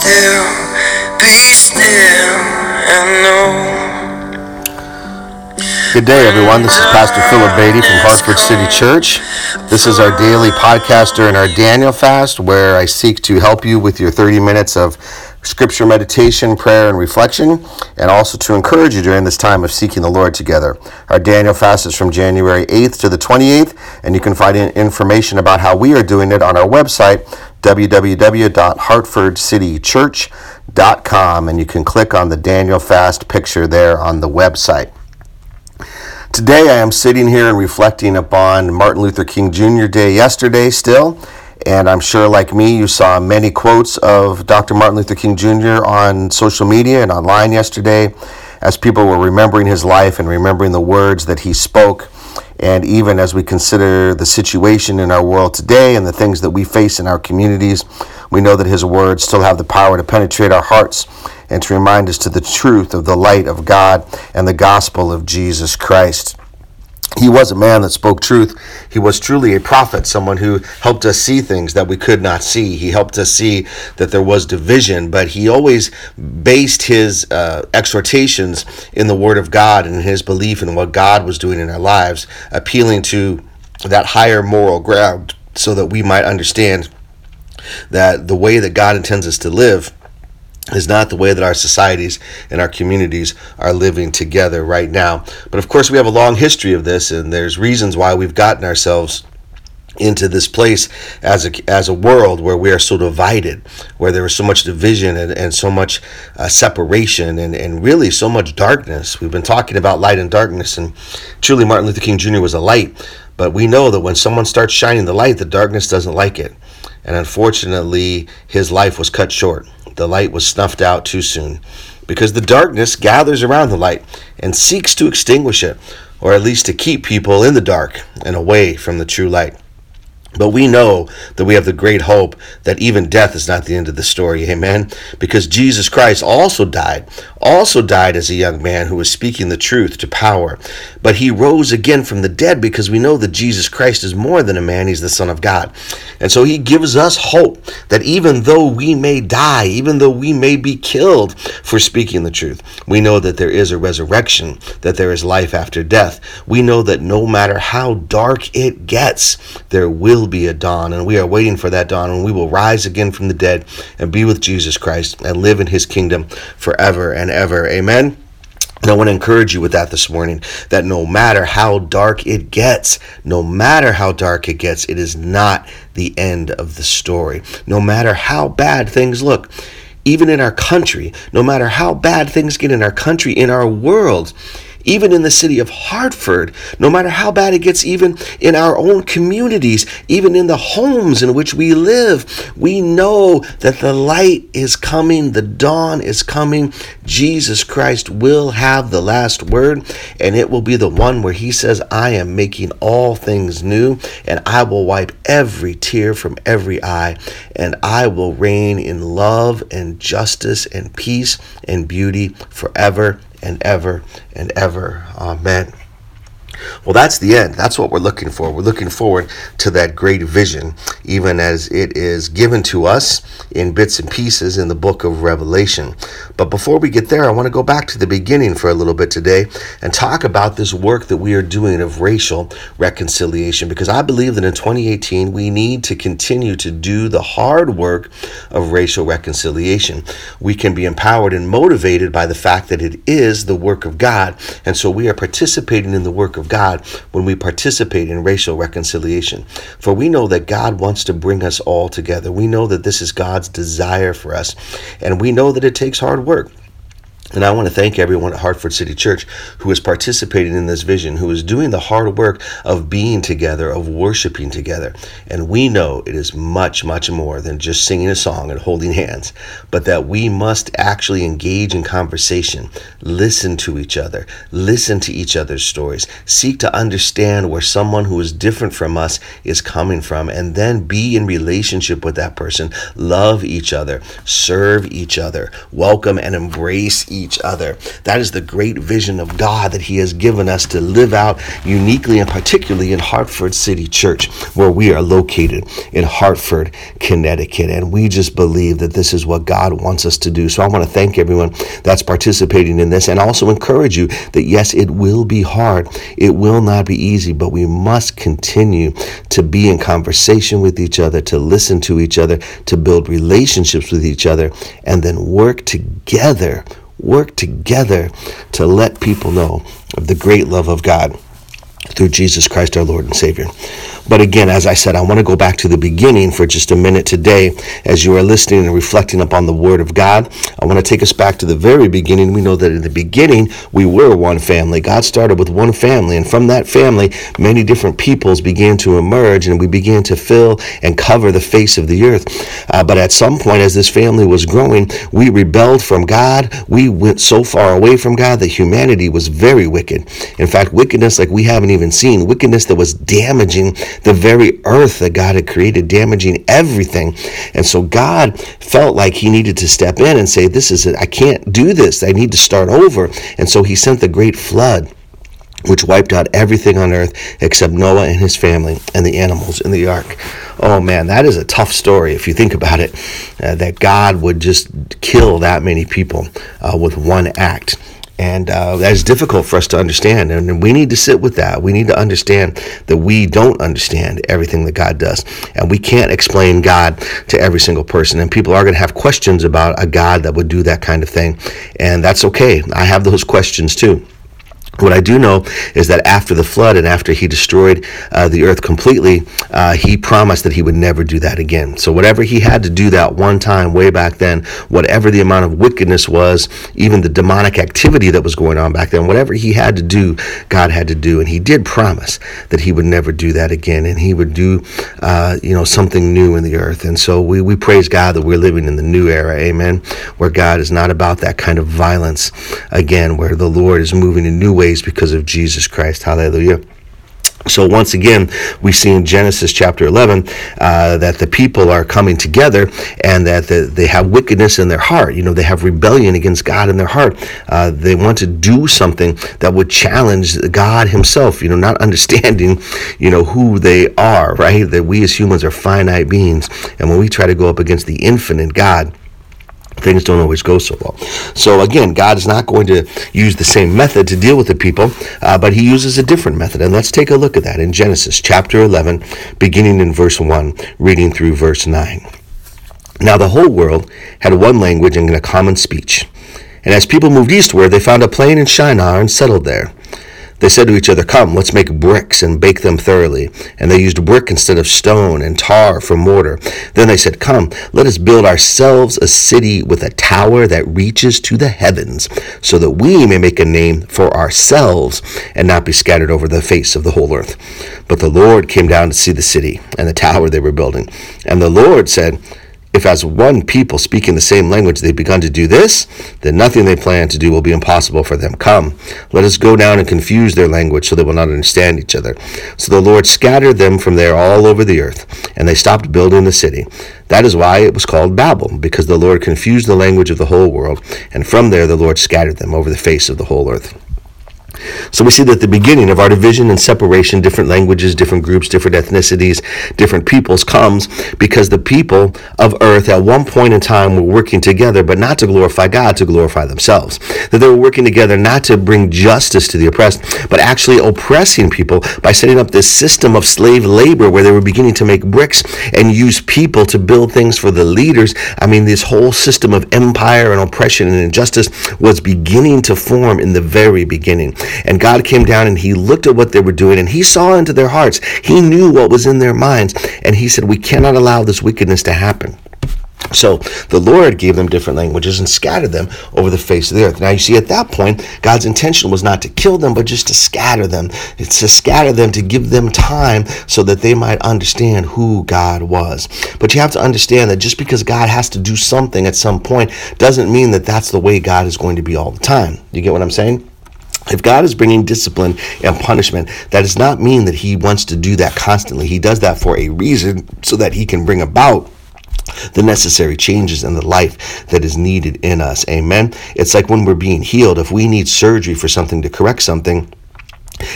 still, be still and know. Good day, everyone. This is Pastor Philip Beatty from Hartford City Church. This is our daily podcast during our Daniel fast, where I seek to help you with your 30 minutes of scripture meditation, prayer, and reflection, and also to encourage you during this time of seeking the Lord together. Our Daniel fast is from January 8th to the 28th, and you can find information about how we are doing it on our website, www.hartfordcitychurch.com, and you can click on the Daniel fast picture there on the website. Today I am sitting here and reflecting upon Martin Luther King Jr. Day yesterday still, and I'm sure like me you saw many quotes of Dr. Martin Luther King Jr. on social media and online yesterday as people were remembering his life and remembering the words that he spoke. And even as we consider the situation in our world today and the things that we face in our communities, we know that his words still have the power to penetrate our hearts and to remind us to the truth of the light of God and the gospel of Jesus Christ. He was a man that spoke truth. He was truly a prophet, someone who helped us see things that we could not see. He helped us see that there was division, but he always based his uh, exhortations in the Word of God and his belief in what God was doing in our lives, appealing to that higher moral ground so that we might understand that the way that God intends us to live is not the way that our societies and our communities are living together right now. But of course, we have a long history of this, and there's reasons why we've gotten ourselves into this place as a, as a world where we are so divided, where there is so much division and, and so much uh, separation and, and really so much darkness. We've been talking about light and darkness, and truly, Martin Luther King Jr. was a light. But we know that when someone starts shining the light, the darkness doesn't like it. And unfortunately, his life was cut short the light was snuffed out too soon, because the darkness gathers around the light and seeks to extinguish it, or at least to keep people in the dark and away from the true light. But we know that we have the great hope that even death is not the end of the story. Amen. Because Jesus Christ also died, also died as a young man who was speaking the truth to power. But he rose again from the dead because we know that Jesus Christ is more than a man, he's the Son of God. And so he gives us hope that even though we may die, even though we may be killed for speaking the truth, we know that there is a resurrection, that there is life after death. We know that no matter how dark it gets, there will will be a dawn, and we are waiting for that dawn, and we will rise again from the dead and be with Jesus Christ and live in his kingdom forever and ever. Amen. And I want to encourage you with that this morning that no matter how dark it gets, no matter how dark it gets, it is not the end of the story. No matter how bad things look, even in our country, no matter how bad things get in our country, in our world, even in the city of Hartford, no matter how bad it gets, even in our own communities, even in the homes in which we live, we know that the light is coming, the dawn is coming. Jesus Christ will have the last word, and it will be the one where He says, I am making all things new, and I will wipe every tear from every eye, and I will reign in love and justice and peace and beauty forever and ever and ever. Amen. Well, that's the end. That's what we're looking for. We're looking forward to that great vision, even as it is given to us in bits and pieces in the book of Revelation. But before we get there, I want to go back to the beginning for a little bit today and talk about this work that we are doing of racial reconciliation, because I believe that in 2018, we need to continue to do the hard work of racial reconciliation. We can be empowered and motivated by the fact that it is the work of God. And so we are participating in the work of God when we participate in racial reconciliation. For we know that God wants to bring us all together. We know that this is God's desire for us. And we know that it takes hard work. And I want to thank everyone at Hartford City Church who is participating in this vision, who is doing the hard work of being together, of worshiping together. And we know it is much, much more than just singing a song and holding hands, but that we must actually engage in conversation, listen to each other, listen to each other's stories, seek to understand where someone who is different from us is coming from, and then be in relationship with that person, love each other, serve each other, welcome and embrace each each other. That is the great vision of God that He has given us to live out uniquely and particularly in Hartford City Church, where we are located in Hartford, Connecticut. And we just believe that this is what God wants us to do. So I want to thank everyone that's participating in this and also encourage you that yes, it will be hard. It will not be easy, but we must continue to be in conversation with each other, to listen to each other, to build relationships with each other, and then work together work together to let people know of the great love of God through Jesus Christ our Lord and Savior. But again, as I said, I want to go back to the beginning for just a minute today as you are listening and reflecting upon the Word of God. I want to take us back to the very beginning. We know that in the beginning, we were one family. God started with one family, and from that family, many different peoples began to emerge, and we began to fill and cover the face of the earth. Uh, but at some point, as this family was growing, we rebelled from God. We went so far away from God that humanity was very wicked. In fact, wickedness like we haven't even seen, wickedness that was damaging the very earth that God had created, damaging everything. And so God felt like he needed to step in and say, This is it. I can't do this. I need to start over. And so he sent the great flood which wiped out everything on earth except Noah and his family and the animals in the ark. Oh man, that is a tough story if you think about it, uh, that God would just kill that many people uh, with one act. And uh, that is difficult for us to understand. And we need to sit with that. We need to understand that we don't understand everything that God does. And we can't explain God to every single person. And people are going to have questions about a God that would do that kind of thing. And that's okay. I have those questions too. What I do know is that after the flood and after he destroyed uh, the earth completely, uh, he promised that he would never do that again. So, whatever he had to do that one time way back then, whatever the amount of wickedness was, even the demonic activity that was going on back then, whatever he had to do, God had to do. And he did promise that he would never do that again and he would do, uh, you know, something new in the earth. And so, we, we praise God that we're living in the new era, amen, where God is not about that kind of violence again, where the Lord is moving in new ways because of Jesus Christ. Hallelujah. So once again, we see in Genesis chapter 11 uh, that the people are coming together and that the, they have wickedness in their heart. You know, they have rebellion against God in their heart. Uh, they want to do something that would challenge God Himself. You know, not understanding, you know, who they are. Right? That we as humans are finite beings, and when we try to go up against the infinite God things don't always go so well. So again, God is not going to use the same method to deal with the people, uh, but he uses a different method. And let's take a look at that in Genesis chapter 11, beginning in verse 1, reading through verse 9. Now the whole world had one language and a common speech. And as people moved eastward, they found a plain in Shinar and settled there. They said to each other, Come, let's make bricks and bake them thoroughly. And they used brick instead of stone and tar for mortar. Then they said, Come, let us build ourselves a city with a tower that reaches to the heavens, so that we may make a name for ourselves and not be scattered over the face of the whole earth. But the Lord came down to see the city and the tower they were building. And the Lord said, if as one people speaking the same language they've begun to do this, then nothing they plan to do will be impossible for them. Come, let us go down and confuse their language so they will not understand each other. So the Lord scattered them from there all over the earth, and they stopped building the city. That is why it was called Babel, because the Lord confused the language of the whole world, and from there the Lord scattered them over the face of the whole earth. So we see that the beginning of our division and separation, different languages, different groups, different ethnicities, different peoples, comes because the people of earth at one point in time were working together, but not to glorify God, to glorify themselves. That they were working together not to bring justice to the oppressed, but actually oppressing people by setting up this system of slave labor where they were beginning to make bricks and use people to build things for the leaders. I mean, this whole system of empire and oppression and injustice was beginning to form in the very beginning. And God came down and he looked at what they were doing and he saw into their hearts. He knew what was in their minds. And he said, We cannot allow this wickedness to happen. So the Lord gave them different languages and scattered them over the face of the earth. Now you see, at that point, God's intention was not to kill them, but just to scatter them. It's to scatter them to give them time so that they might understand who God was. But you have to understand that just because God has to do something at some point doesn't mean that that's the way God is going to be all the time. You get what I'm saying? If God is bringing discipline and punishment, that does not mean that He wants to do that constantly. He does that for a reason so that He can bring about the necessary changes in the life that is needed in us. Amen. It's like when we're being healed, if we need surgery for something to correct something,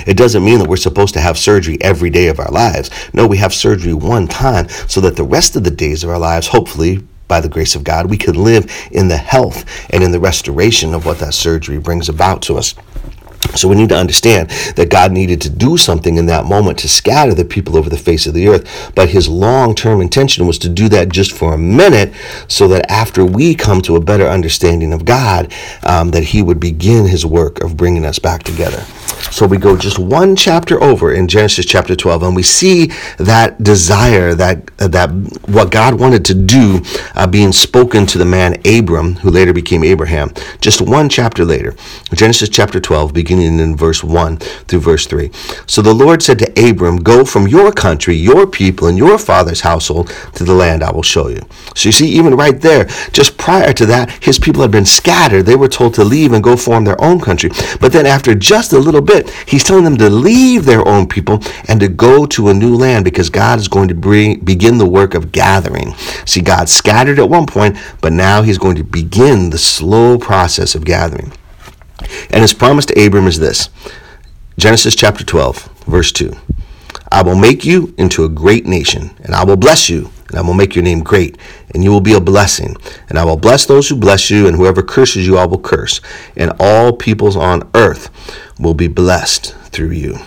it doesn't mean that we're supposed to have surgery every day of our lives. No, we have surgery one time so that the rest of the days of our lives, hopefully, by the grace of God, we can live in the health and in the restoration of what that surgery brings about to us. So we need to understand that God needed to do something in that moment to scatter the people over the face of the earth. But his long term intention was to do that just for a minute so that after we come to a better understanding of God, um, that he would begin his work of bringing us back together. So we go just one chapter over in Genesis chapter 12, and we see that desire, that that what God wanted to do, uh, being spoken to the man Abram, who later became Abraham. Just one chapter later, Genesis chapter 12, beginning in verse 1 through verse 3. So the Lord said to Abram, Go from your country, your people, and your father's household to the land I will show you. So you see, even right there, just prior to that, his people had been scattered. They were told to leave and go form their own country. But then after just a little bit, he's telling them to leave their own people and to go to a new land because God is going to bring, begin the work of gathering. See, God scattered at one point, but now he's going to begin the slow process of gathering. And his promise to Abram is this Genesis chapter 12, verse 2. I will make you into a great nation, and I will bless you, and I will make your name great, and you will be a blessing. And I will bless those who bless you, and whoever curses you, I will curse. And all peoples on earth will be blessed through you.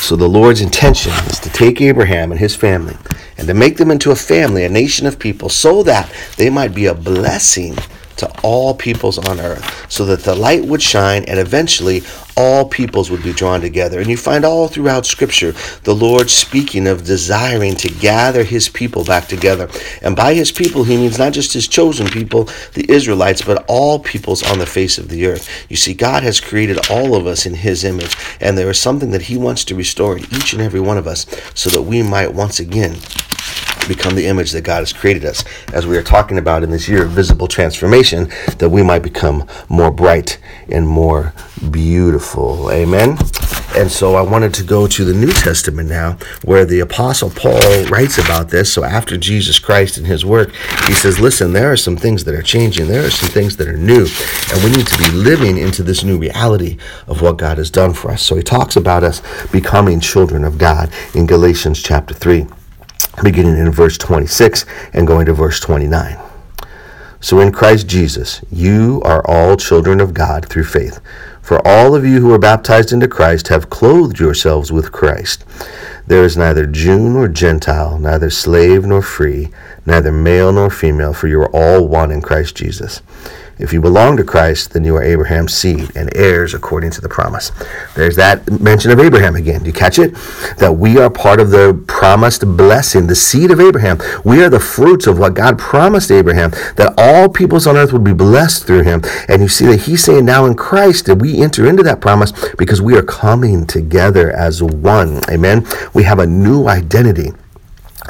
So the Lord's intention is to take Abraham and his family and to make them into a family, a nation of people, so that they might be a blessing to all peoples on earth, so that the light would shine and eventually all peoples would be drawn together. And you find all throughout Scripture the Lord speaking of desiring to gather his people back together. And by his people, he means not just his chosen people, the Israelites, but all peoples on the face of the earth. You see, God has created all of us in his image, and there is something that he wants to restore in each and every one of us so that we might once again become the image that God has created us. As we are talking about in this year of visible transformation, that we might become more bright and more beautiful. Amen. And so I wanted to go to the New Testament now, where the Apostle Paul writes about this. So after Jesus Christ and his work, he says, Listen, there are some things that are changing, there are some things that are new, and we need to be living into this new reality of what God has done for us. So he talks about us becoming children of God in Galatians chapter 3 beginning in verse 26 and going to verse 29. So in Christ Jesus, you are all children of God through faith. For all of you who are baptized into Christ have clothed yourselves with Christ. There is neither Jew nor Gentile, neither slave nor free, neither male nor female, for you are all one in Christ Jesus. If you belong to Christ, then you are Abraham's seed and heirs according to the promise. There's that mention of Abraham again. Do you catch it? That we are part of the promised blessing, the seed of Abraham. We are the fruits of what God promised Abraham, that all peoples on earth would be blessed through him. And you see that he's saying now in Christ that we enter into that promise because we are coming together as one. Amen. We have a new identity.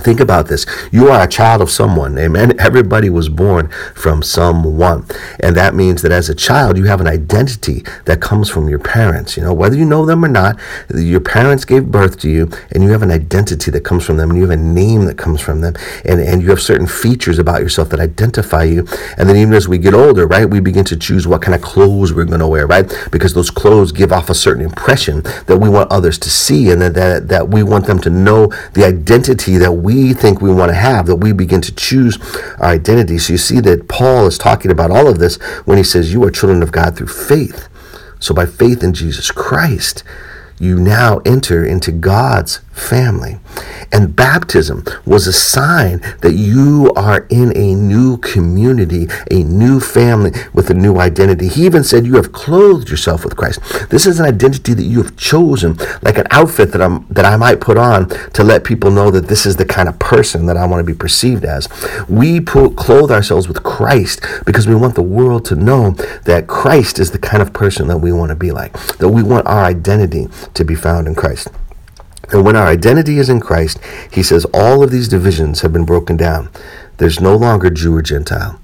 Think about this. You are a child of someone. Amen. Everybody was born from someone. And that means that as a child, you have an identity that comes from your parents. You know, whether you know them or not, your parents gave birth to you and you have an identity that comes from them and you have a name that comes from them. And, and you have certain features about yourself that identify you. And then even as we get older, right, we begin to choose what kind of clothes we're going to wear, right? Because those clothes give off a certain impression that we want others to see and that, that, that we want them to know the identity that we we think we want to have, that we begin to choose our identity. So you see that Paul is talking about all of this when he says, You are children of God through faith. So by faith in Jesus Christ, you now enter into God's family. And baptism was a sign that you are in a new community, a new family with a new identity. He even said you have clothed yourself with Christ. This is an identity that you have chosen, like an outfit that I'm that I might put on to let people know that this is the kind of person that I want to be perceived as. We put, clothe ourselves with Christ because we want the world to know that Christ is the kind of person that we want to be like, that we want our identity to be found in Christ. And when our identity is in Christ, he says all of these divisions have been broken down. There's no longer Jew or Gentile.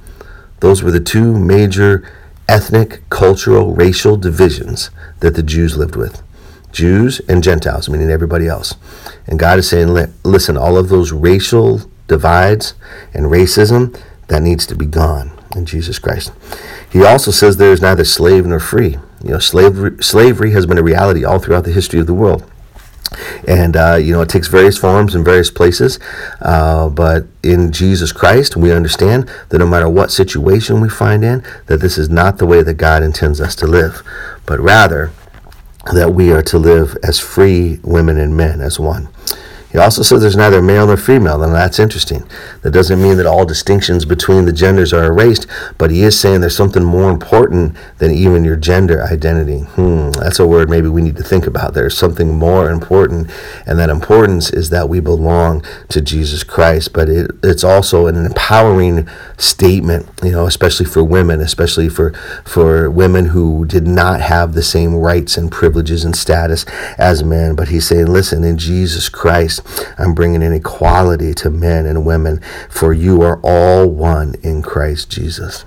Those were the two major ethnic, cultural, racial divisions that the Jews lived with Jews and Gentiles, meaning everybody else. And God is saying, listen, all of those racial divides and racism, that needs to be gone in Jesus Christ. He also says there is neither slave nor free. You know, slavery, slavery has been a reality all throughout the history of the world and uh, you know it takes various forms in various places. Uh, but in jesus christ we understand that no matter what situation we find in that this is not the way that god intends us to live. But rather that we are to live as free women and men as one he also says there's neither male nor female, and that's interesting. That doesn't mean that all distinctions between the genders are erased, but he is saying there's something more important than even your gender identity. Hmm, that's a word maybe we need to think about. There's something more important, and that importance is that we belong to Jesus Christ. But it, it's also an empowering statement, you know, especially for women, especially for for women who did not have the same rights and privileges and status as men. But he's saying, listen, in Jesus Christ. I'm bringing in equality to men and women, for you are all one in Christ Jesus.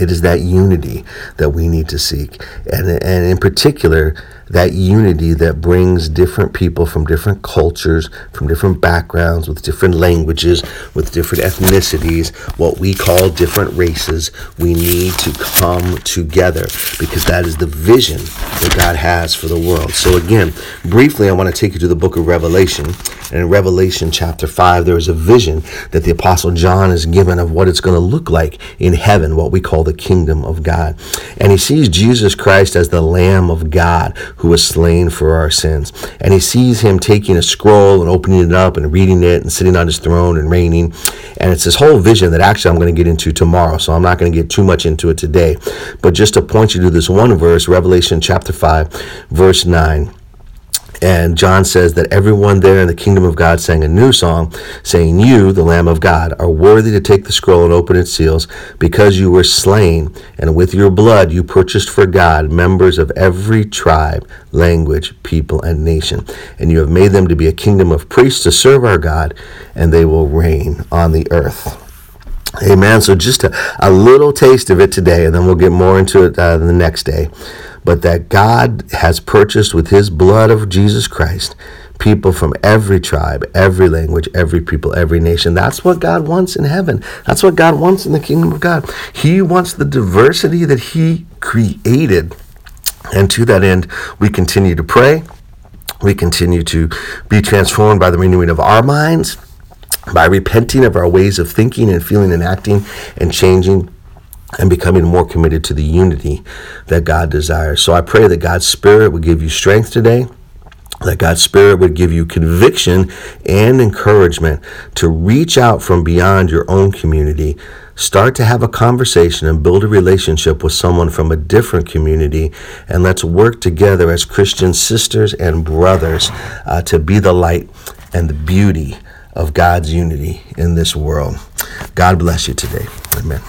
It is that unity that we need to seek. And, and in particular, that unity that brings different people from different cultures, from different backgrounds, with different languages, with different ethnicities, what we call different races. We need to come together because that is the vision that God has for the world. So, again, briefly, I want to take you to the book of Revelation. And in Revelation chapter 5, there is a vision that the Apostle John is given of what it's going to look like in heaven, what we call the kingdom of God. And he sees Jesus Christ as the Lamb of God who was slain for our sins. And he sees him taking a scroll and opening it up and reading it and sitting on his throne and reigning. And it's this whole vision that actually I'm going to get into tomorrow. So I'm not going to get too much into it today. But just to point you to this one verse, Revelation chapter 5, verse 9. And John says that everyone there in the kingdom of God sang a new song, saying, You, the Lamb of God, are worthy to take the scroll and open its seals, because you were slain, and with your blood you purchased for God members of every tribe, language, people, and nation. And you have made them to be a kingdom of priests to serve our God, and they will reign on the earth. Amen. So just a, a little taste of it today, and then we'll get more into it uh, the next day but that God has purchased with his blood of Jesus Christ people from every tribe, every language, every people, every nation. That's what God wants in heaven. That's what God wants in the kingdom of God. He wants the diversity that he created. And to that end, we continue to pray. We continue to be transformed by the renewing of our minds, by repenting of our ways of thinking and feeling and acting and changing and becoming more committed to the unity that God desires. So I pray that God's Spirit would give you strength today, that God's Spirit would give you conviction and encouragement to reach out from beyond your own community. Start to have a conversation and build a relationship with someone from a different community, and let's work together as Christian sisters and brothers uh, to be the light and the beauty of God's unity in this world. God bless you today. Amen.